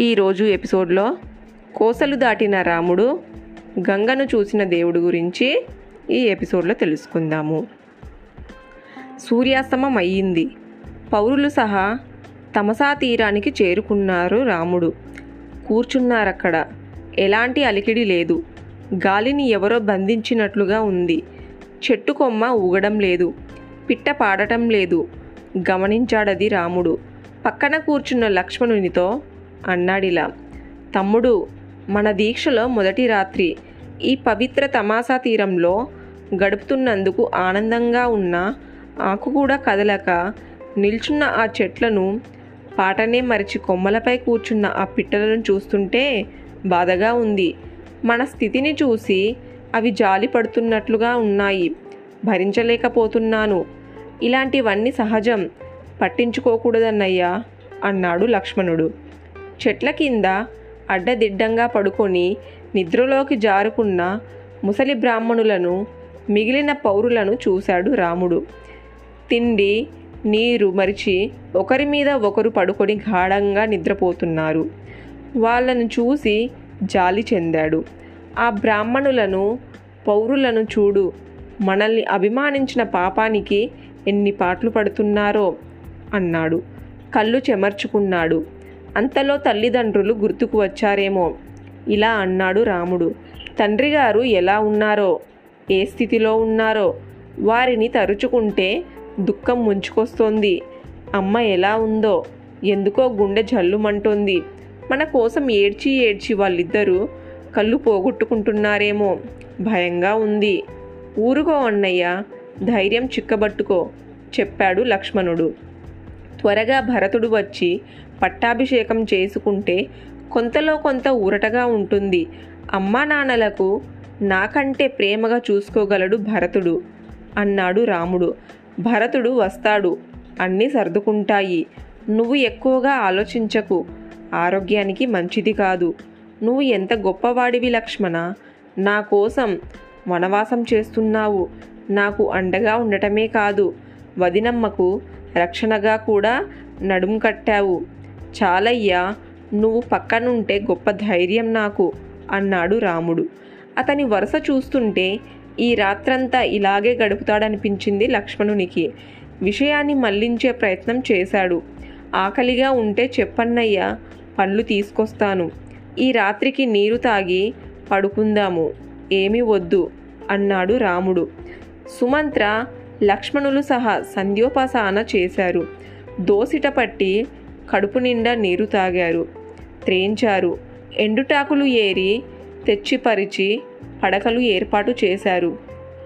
ఈరోజు ఎపిసోడ్లో కోసలు దాటిన రాముడు గంగను చూసిన దేవుడు గురించి ఈ ఎపిసోడ్లో తెలుసుకుందాము. సూర్యాస్తమం అయ్యింది పౌరులు సహా తమసా తీరానికి చేరుకున్నారు రాముడు. కూర్చున్నారక్కడ. ఎలాంటి అలికిడి లేదు. గాలిని ఎవరో బంధించినట్లుగా ఉంది. చెట్టు కొమ్మ ఊగడం లేదు. పిట్ట పాడటం లేదు. గమనించాడది రాముడు. పక్కన కూర్చున్న లక్ష్మణునితో అన్నాడిలా. తమ్ముడు మన దీక్షలో మొదటి రాత్రి ఈ పవిత్ర తమాసా తీరంలో గడుపుతున్నందుకు ఆనందంగా ఉన్న ఆకు కూడా కదలక నిల్చున్న ఆ చెట్లను పాటనే మరిచి కొమ్మలపై కూర్చున్న ఆ పిట్టలను చూస్తుంటే బాధగా ఉంది. మన స్థితిని చూసి అవి జాలి పడుతున్నట్లుగా ఉన్నాయి. భరించలేకపోతున్నాను. ఇలాంటివన్నీ సహజం. పట్టించుకోకూడదన్నయ్యా అన్నాడు లక్ష్మణుడు. చెట్ల కింద అడ్డదిడ్డంగా పడుకొని నిద్రలోకి జారుకున్న ముసలి బ్రాహ్మణులను మిగిలిన పౌరులను చూశాడు రాముడు. తిండి నీరు మరిచి ఒకరి మీద ఒకరు పడుకొని గాఢంగా నిద్రపోతున్నారు. వాళ్ళను చూసి జాలి చెందాడు. ఆ బ్రాహ్మణులను పౌరులను చూడు మనల్ని అభిమానించిన పాపానికి ఎన్ని పాటలు పడుతున్నారో అన్నాడు. కళ్ళు చెమర్చుకున్నాడు. అంతలో తల్లిదండ్రులు గుర్తుకు వచ్చారేమో. ఇలా అన్నాడు రాముడు. తండ్రి గారు ఎలా ఉన్నారో? ఏ స్థితిలో ఉన్నారో? వారిని తరుచుకుంటే దుఃఖం ముంచుకొస్తోంది. అమ్మ ఎలా ఉందో? ఎందుకో గుండె జల్లుమంటోంది. మన కోసం ఏడ్చి ఏడ్చి వాళ్ళిద్దరూ కళ్ళు పోగొట్టుకుంటున్నారేమో. భయంగా ఉంది. ఊరుకో అన్నయ్య ధైర్యం చిక్కబట్టుకో చెప్పాడు లక్ష్మణుడు. త్వరగా భరతుడు వచ్చి పట్టాభిషేకం చేసుకుంటే కొంతలో కొంత ఊరటగా ఉంటుంది. అమ్మా నాన్నలకు నాకంటే ప్రేమగా చూసుకోగలడు భరతుడు అన్నాడు రాముడు. భరతుడు వస్తాడు అన్నీ సర్దుకుంటాయి. నువ్వు ఎక్కువగా ఆలోచించకు ఆరోగ్యానికి మంచిది కాదు. నువ్వు ఎంత గొప్పవాడివి లక్ష్మణ? నా కోసం వనవాసం చేస్తున్నావు. నాకు అండగా ఉండటమే కాదు. వదినమ్మకు రక్షణగా కూడా నడుం కట్టావు. చాలయ్యా నువ్వు పక్కనుంటే గొప్ప ధైర్యం నాకు అన్నాడు రాముడు. అతని వరుస చూస్తుంటే ఈ రాత్రంతా ఇలాగే గడుపుతాడనిపించింది లక్ష్మణునికి. విషయాన్ని మళ్ళించే ప్రయత్నం చేశాడు. ఆకలిగా ఉంటే చెప్పన్నయ్యా పండ్లు తీసుకొస్తాను. ఈ రాత్రికి నీరు తాగి పడుకుందాము. ఏమి వద్దు అన్నాడు రాముడు. సుమంత్ర లక్ష్మణులు సహా సంధ్యోపాసన చేశారు. దోసిట పట్టి కడుపు నిండా నీరు తాగారు. త్రేంచారు. ఎండుటాకులు ఏరి తెచ్చిపరిచి పడకలు ఏర్పాటు చేశారు.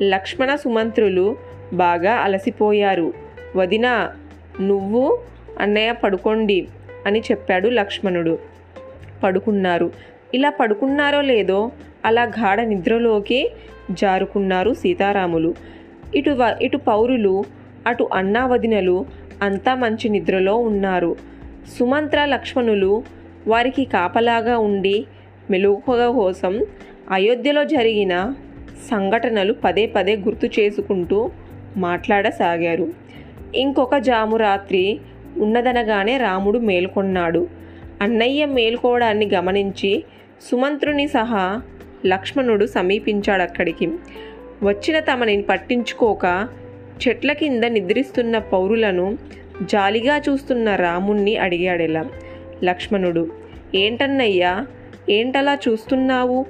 లక్ష్మణ సుమంత్రులు బాగా అలసిపోయారు. వదినా నువ్వు అన్నయ్య పడుకోండి అని చెప్పాడు లక్ష్మణుడు. పడుకున్నారు. ఇలా పడుకున్నారో లేదో అలా గాఢ నిద్రలోకి జారుకున్నారు సీతారాములు. ఇటు ఇటు పౌరులు అటు అన్నా వదినలు అంతా మంచి నిద్రలో ఉన్నారు. సుమంత్ర లక్ష్మణులు వారికి కాపలాగా ఉండి మెలుగువ కోసం అయోధ్యలో జరిగిన సంఘటనలు పదే పదే గుర్తు చేసుకుంటూ మాట్లాడసాగారు. ఇంకొక జాము రాత్రి ఉన్నదనగానే రాముడు మేల్కొన్నాడు. అన్నయ్య మేల్కోవడాన్ని గమనించి సుమంత్రుని సహా లక్ష్మణుడు సమీపించాడు అక్కడికి వచ్చిన తమని పట్టించుకోక చెట్ల కింద నిద్రిస్తున్న పౌరులను జాలిగా చూస్తున్న రాముణ్ణి అడిగాడెలా. లక్ష్మణుడు ఏంటన్నయ్యా ఏంటలా చూస్తున్నావు?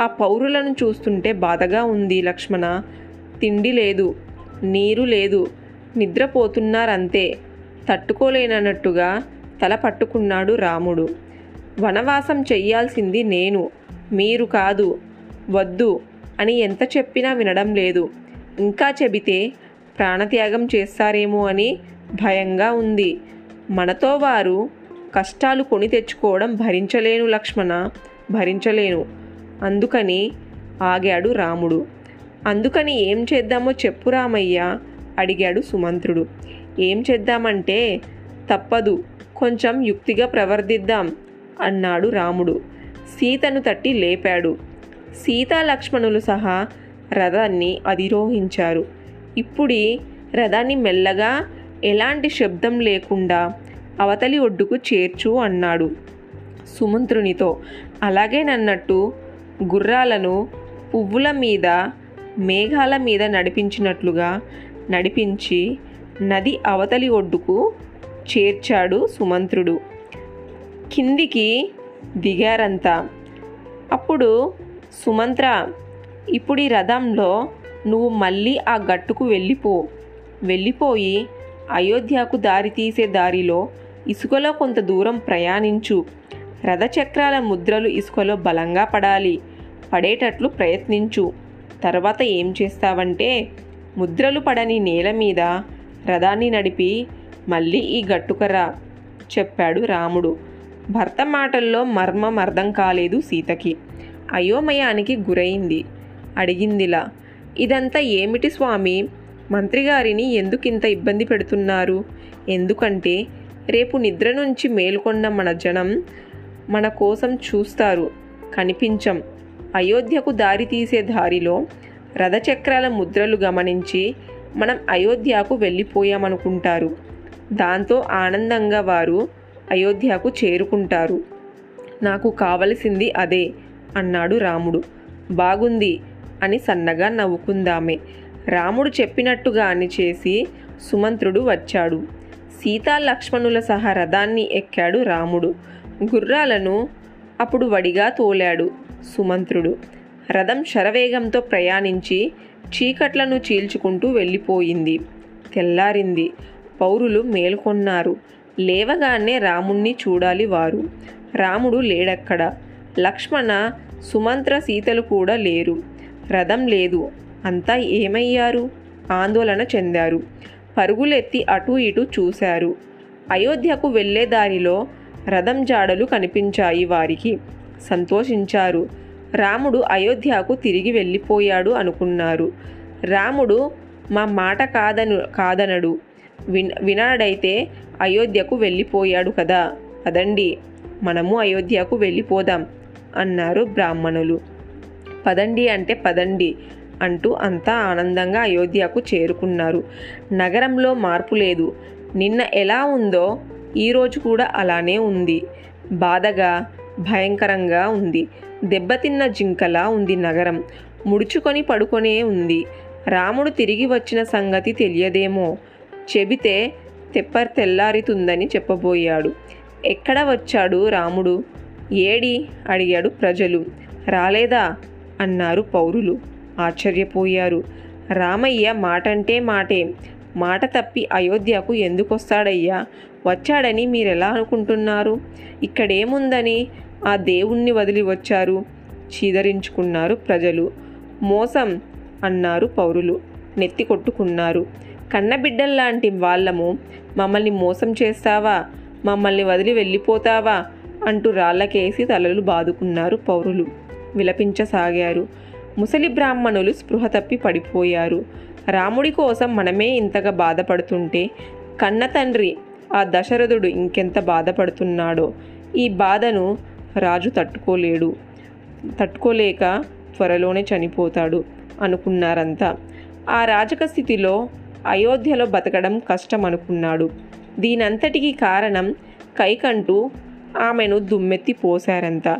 ఆ పౌరులను చూస్తుంటే బాధగా ఉంది లక్ష్మణ. తిండి లేదు నీరు లేదు నిద్రపోతున్నారంతే. తట్టుకోలేనన్నట్టుగా తల పట్టుకున్నాడు రాముడు. వనవాసం చెయ్యాల్సింది నేను మీరు కాదు వద్దు అని ఎంత చెప్పినా వినడం లేదు. ఇంకా చెబితే ప్రాణత్యాగం చేస్తారేమో అని భయంగా ఉంది. మనతో వారు కష్టాలు కొని తెచ్చుకోవడం భరించలేను లక్ష్మణ భరించలేను. అందుకని ఆగాడు రాముడు. అందుకని ఏం చేద్దామో చెప్పు రామయ్య అడిగాడు సుమంత్రుడు. ఏం చేద్దామంటే తప్పదు కొంచెం యుక్తిగా ప్రవర్తిద్దాం అన్నాడు రాముడు. సీతను తట్టి లేపాడు. సీతా లక్ష్మణులు సహా రథాన్ని అధిరోహించారు. ఇప్పుడి రథాన్ని మెల్లగా ఎలాంటి శబ్దం లేకుండా అవతలి ఒడ్డుకు చేర్చు అన్నాడు. సుమంత్రునితో అలాగేనన్నట్టు గుర్రాలను పువ్వుల మీద మేఘాల మీద నడిపించినట్లుగా నడిపించి నది అవతలి ఒడ్డుకు చేర్చాడు సుమంత్రుడు. కిందికి దిగారంతా. అప్పుడు సుమంత్ర ఇప్పుడు ఈ రథంలో నువ్వు మళ్ళీ ఆ గట్టుకు వెళ్ళిపో. వెళ్ళిపోయి అయోధ్యకు దారి తీసే దారిలో ఇసుకలో కొంత దూరం ప్రయాణించు. రథచక్రాల ముద్రలు ఇసుకలో బలంగా పడాలి. పడేటట్లు ప్రయత్నించు. తర్వాత ఏం చేస్తావంటే ముద్రలు పడని నేల మీద రథాన్ని నడిపి మళ్ళీ ఈ గట్టుకరా చెప్పాడు రాముడు. భర్త మాటల్లో మర్మం అర్థం కాలేదు సీతకి. అయోమయానికి గురైంది. అడిగిందిలా ఇదంతా ఏమిటి స్వామి? మంత్రిగారిని ఎందుకింత ఇబ్బంది పెడుతున్నారు? ఎందుకంటే రేపు నిద్ర నుంచి మేల్కొన్న మన జనం మన కోసం చూస్తారు కనిపించం. అయోధ్యకు దారి తీసే దారిలో రథచక్రాల ముద్రలు గమనించి మనం అయోధ్యకు వెళ్ళిపోయామనుకుంటారు. దాంతో ఆనందంగా వారు అయోధ్యకు చేరుకుంటారు. నాకు కావలసింది అదే అన్నాడు రాముడు. బాగుంది అని సన్నగా నవ్వుకుందామే. రాముడు చెప్పినట్టుగాని చేసి సుమంత్రుడు వచ్చాడు. సీతా లక్ష్మణుల సహా రథాన్ని ఎక్కాడు రాముడు. గుర్రాలను అప్పుడు వడిగా తోలాడు సుమంత్రుడు. రథం శరవేగంతో ప్రయాణించి చీకట్లను చీల్చుకుంటూ వెళ్ళిపోయింది. తెల్లారింది. పౌరులు మేల్కొన్నారు. లేవగానే రాముణ్ణి చూడాలి వారు. రాముడు లేడక్కడ. లక్ష్మణ సుమంత్ర సీతలు కూడా లేరు. రథం లేదు. అంతా ఏమయ్యారు? ఆందోళన చెందారు. పరుగులెత్తి అటూ ఇటూ చూశారు. అయోధ్యకు వెళ్ళే దారిలో రథం జాడలు కనిపించాయి వారికి. సంతోషించారు. రాముడు అయోధ్యకు తిరిగి వెళ్ళిపోయాడు అనుకున్నారు. రాముడు మా మాట కాదను కాదనడు. విన్ వినాడైతే అయోధ్యకు వెళ్ళిపోయాడు కదా. పదండి మనము అయోధ్యకు వెళ్ళిపోదాం అన్నారు బ్రాహ్మణులు. పదండి అంటే పదండి. అంటూ అంతా ఆనందంగా అయోధ్యకు చేరుకున్నారు. నగరంలో మార్పు లేదు. నిన్న ఎలా ఉందో ఈరోజు కూడా అలానే ఉంది. బాధగా భయంకరంగా ఉంది. దెబ్బతిన్న జింకలా ఉంది నగరం. ముడుచుకొని పడుకొనే ఉంది. రాముడు తిరిగి వచ్చిన సంగతి తెలియదేమో? చెబితే తెప్పర్ తెల్లారితుందని చెప్పబోయాడు. ఎక్కడ వచ్చాడు రాముడు? ఏడి? అడిగాడు ప్రజలు. రాలేదా? అన్నారు పౌరులు. ఆశ్చర్యపోయారు. రామయ్య మాటంటే మాటే. మాట తప్పి అయోధ్యకు ఎందుకొస్తాడయ్యా? వచ్చాడని మీరెలా అనుకుంటున్నారు? ఇక్కడేముందని ఆ దేవుణ్ణి వదిలి వచ్చారు? చీదరించుకున్నారు ప్రజలు. మోసం అన్నారు పౌరులు. నెత్తి కొట్టుకున్నారు. కన్నబిడ్డల్లాంటి వాళ్ళము మమ్మల్ని మోసం చేస్తావా? మమ్మల్ని వదిలి వెళ్ళిపోతావా? అంటూ రాళ్ళకేసి తలలు బాదుకున్నారు పౌరులు. విలపించసాగారు. ముసలి బ్రాహ్మణులు స్పృహ తప్పి పడిపోయారు. రాముడి కోసం మనమే ఇంతగా బాధపడుతుంటే కన్న తండ్రి ఆ దశరథుడు ఇంకెంత బాధపడుతున్నాడో? ఈ బాధను రాజు తట్టుకోలేడు. తట్టుకోలేక త్వరలోనే చనిపోతాడు అనుకున్నారంతా. ఆ రాజక స్థితిలో అయోధ్యలో బతకడం కష్టం అనుకున్నాడు. దీనంతటికీ కారణం కైకంటూ ఆమెను దుమ్మెత్తి పోశారంతా.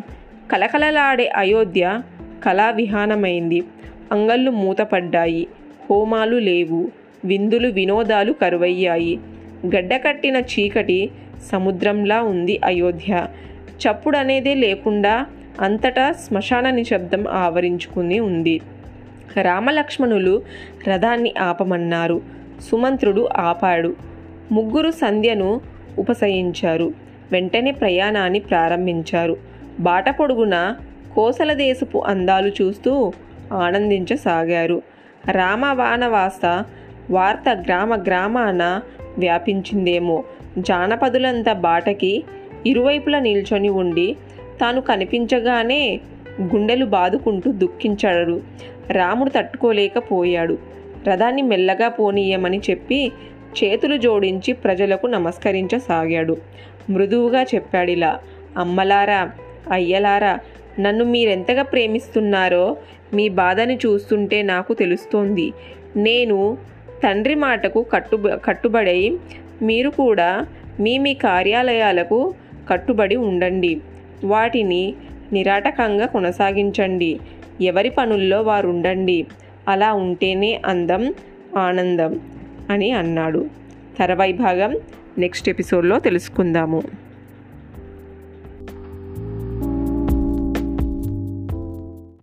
కలకలలాడే అయోధ్య కళావిహానమైంది. అంగళ్ళు మూతపడ్డాయి. హోమాలు లేవు. విందులు వినోదాలు కరువయ్యాయి. గడ్డకట్టిన చీకటి సముద్రంలా ఉంది అయోధ్య. చప్పుడనేదే లేకుండా అంతటా శ్మశాన నిశ్శబ్దం ఆవరించుకుని ఉంది. రామలక్ష్మణులు రథాన్ని ఆపమన్నారు. సుమంత్రుడు ఆపాడు. ముగ్గురు సంధ్యను ఉపసయించారు. వెంటనే ప్రయాణాన్ని ప్రారంభించారు. బాట పొడుగున కోసల దేశపు అందాలు చూస్తూ ఆనందించసాగారు. రామవానవాస వార్త గ్రామ గ్రామాన వ్యాపించిందేమో. జానపదులంతా బాటకి ఇరువైపులా నిల్చొని ఉండి తాను కనిపించగానే గుండెలు బాదుకుంటూ దుఃఖించాడు రాముడు తట్టుకోలేకపోయాడు. రథాన్ని మెల్లగా పోనీయమని చెప్పి చేతులు జోడించి ప్రజలకు నమస్కరించసాగాడు. మృదువుగా చెప్పాడిలా అమ్మలారా అయ్యలారా నన్ను మీరెంతగా ప్రేమిస్తున్నారో మీ బాధని చూస్తుంటే నాకు తెలుస్తోంది. నేను తండ్రి మాటకు కట్టు కట్టుబడి మీరు కూడా మీ మీ కార్యాలయాలకు కట్టుబడి ఉండండి. వాటిని నిరాటకంగా కొనసాగించండి. ఎవరి పనుల్లో వారు ఉండండి అలా ఉంటేనే అందం ఆనందం అని అన్నాడు. తర్వాయి భాగం నెక్స్ట్ ఎపిసోడ్లో తెలుసుకుందాము.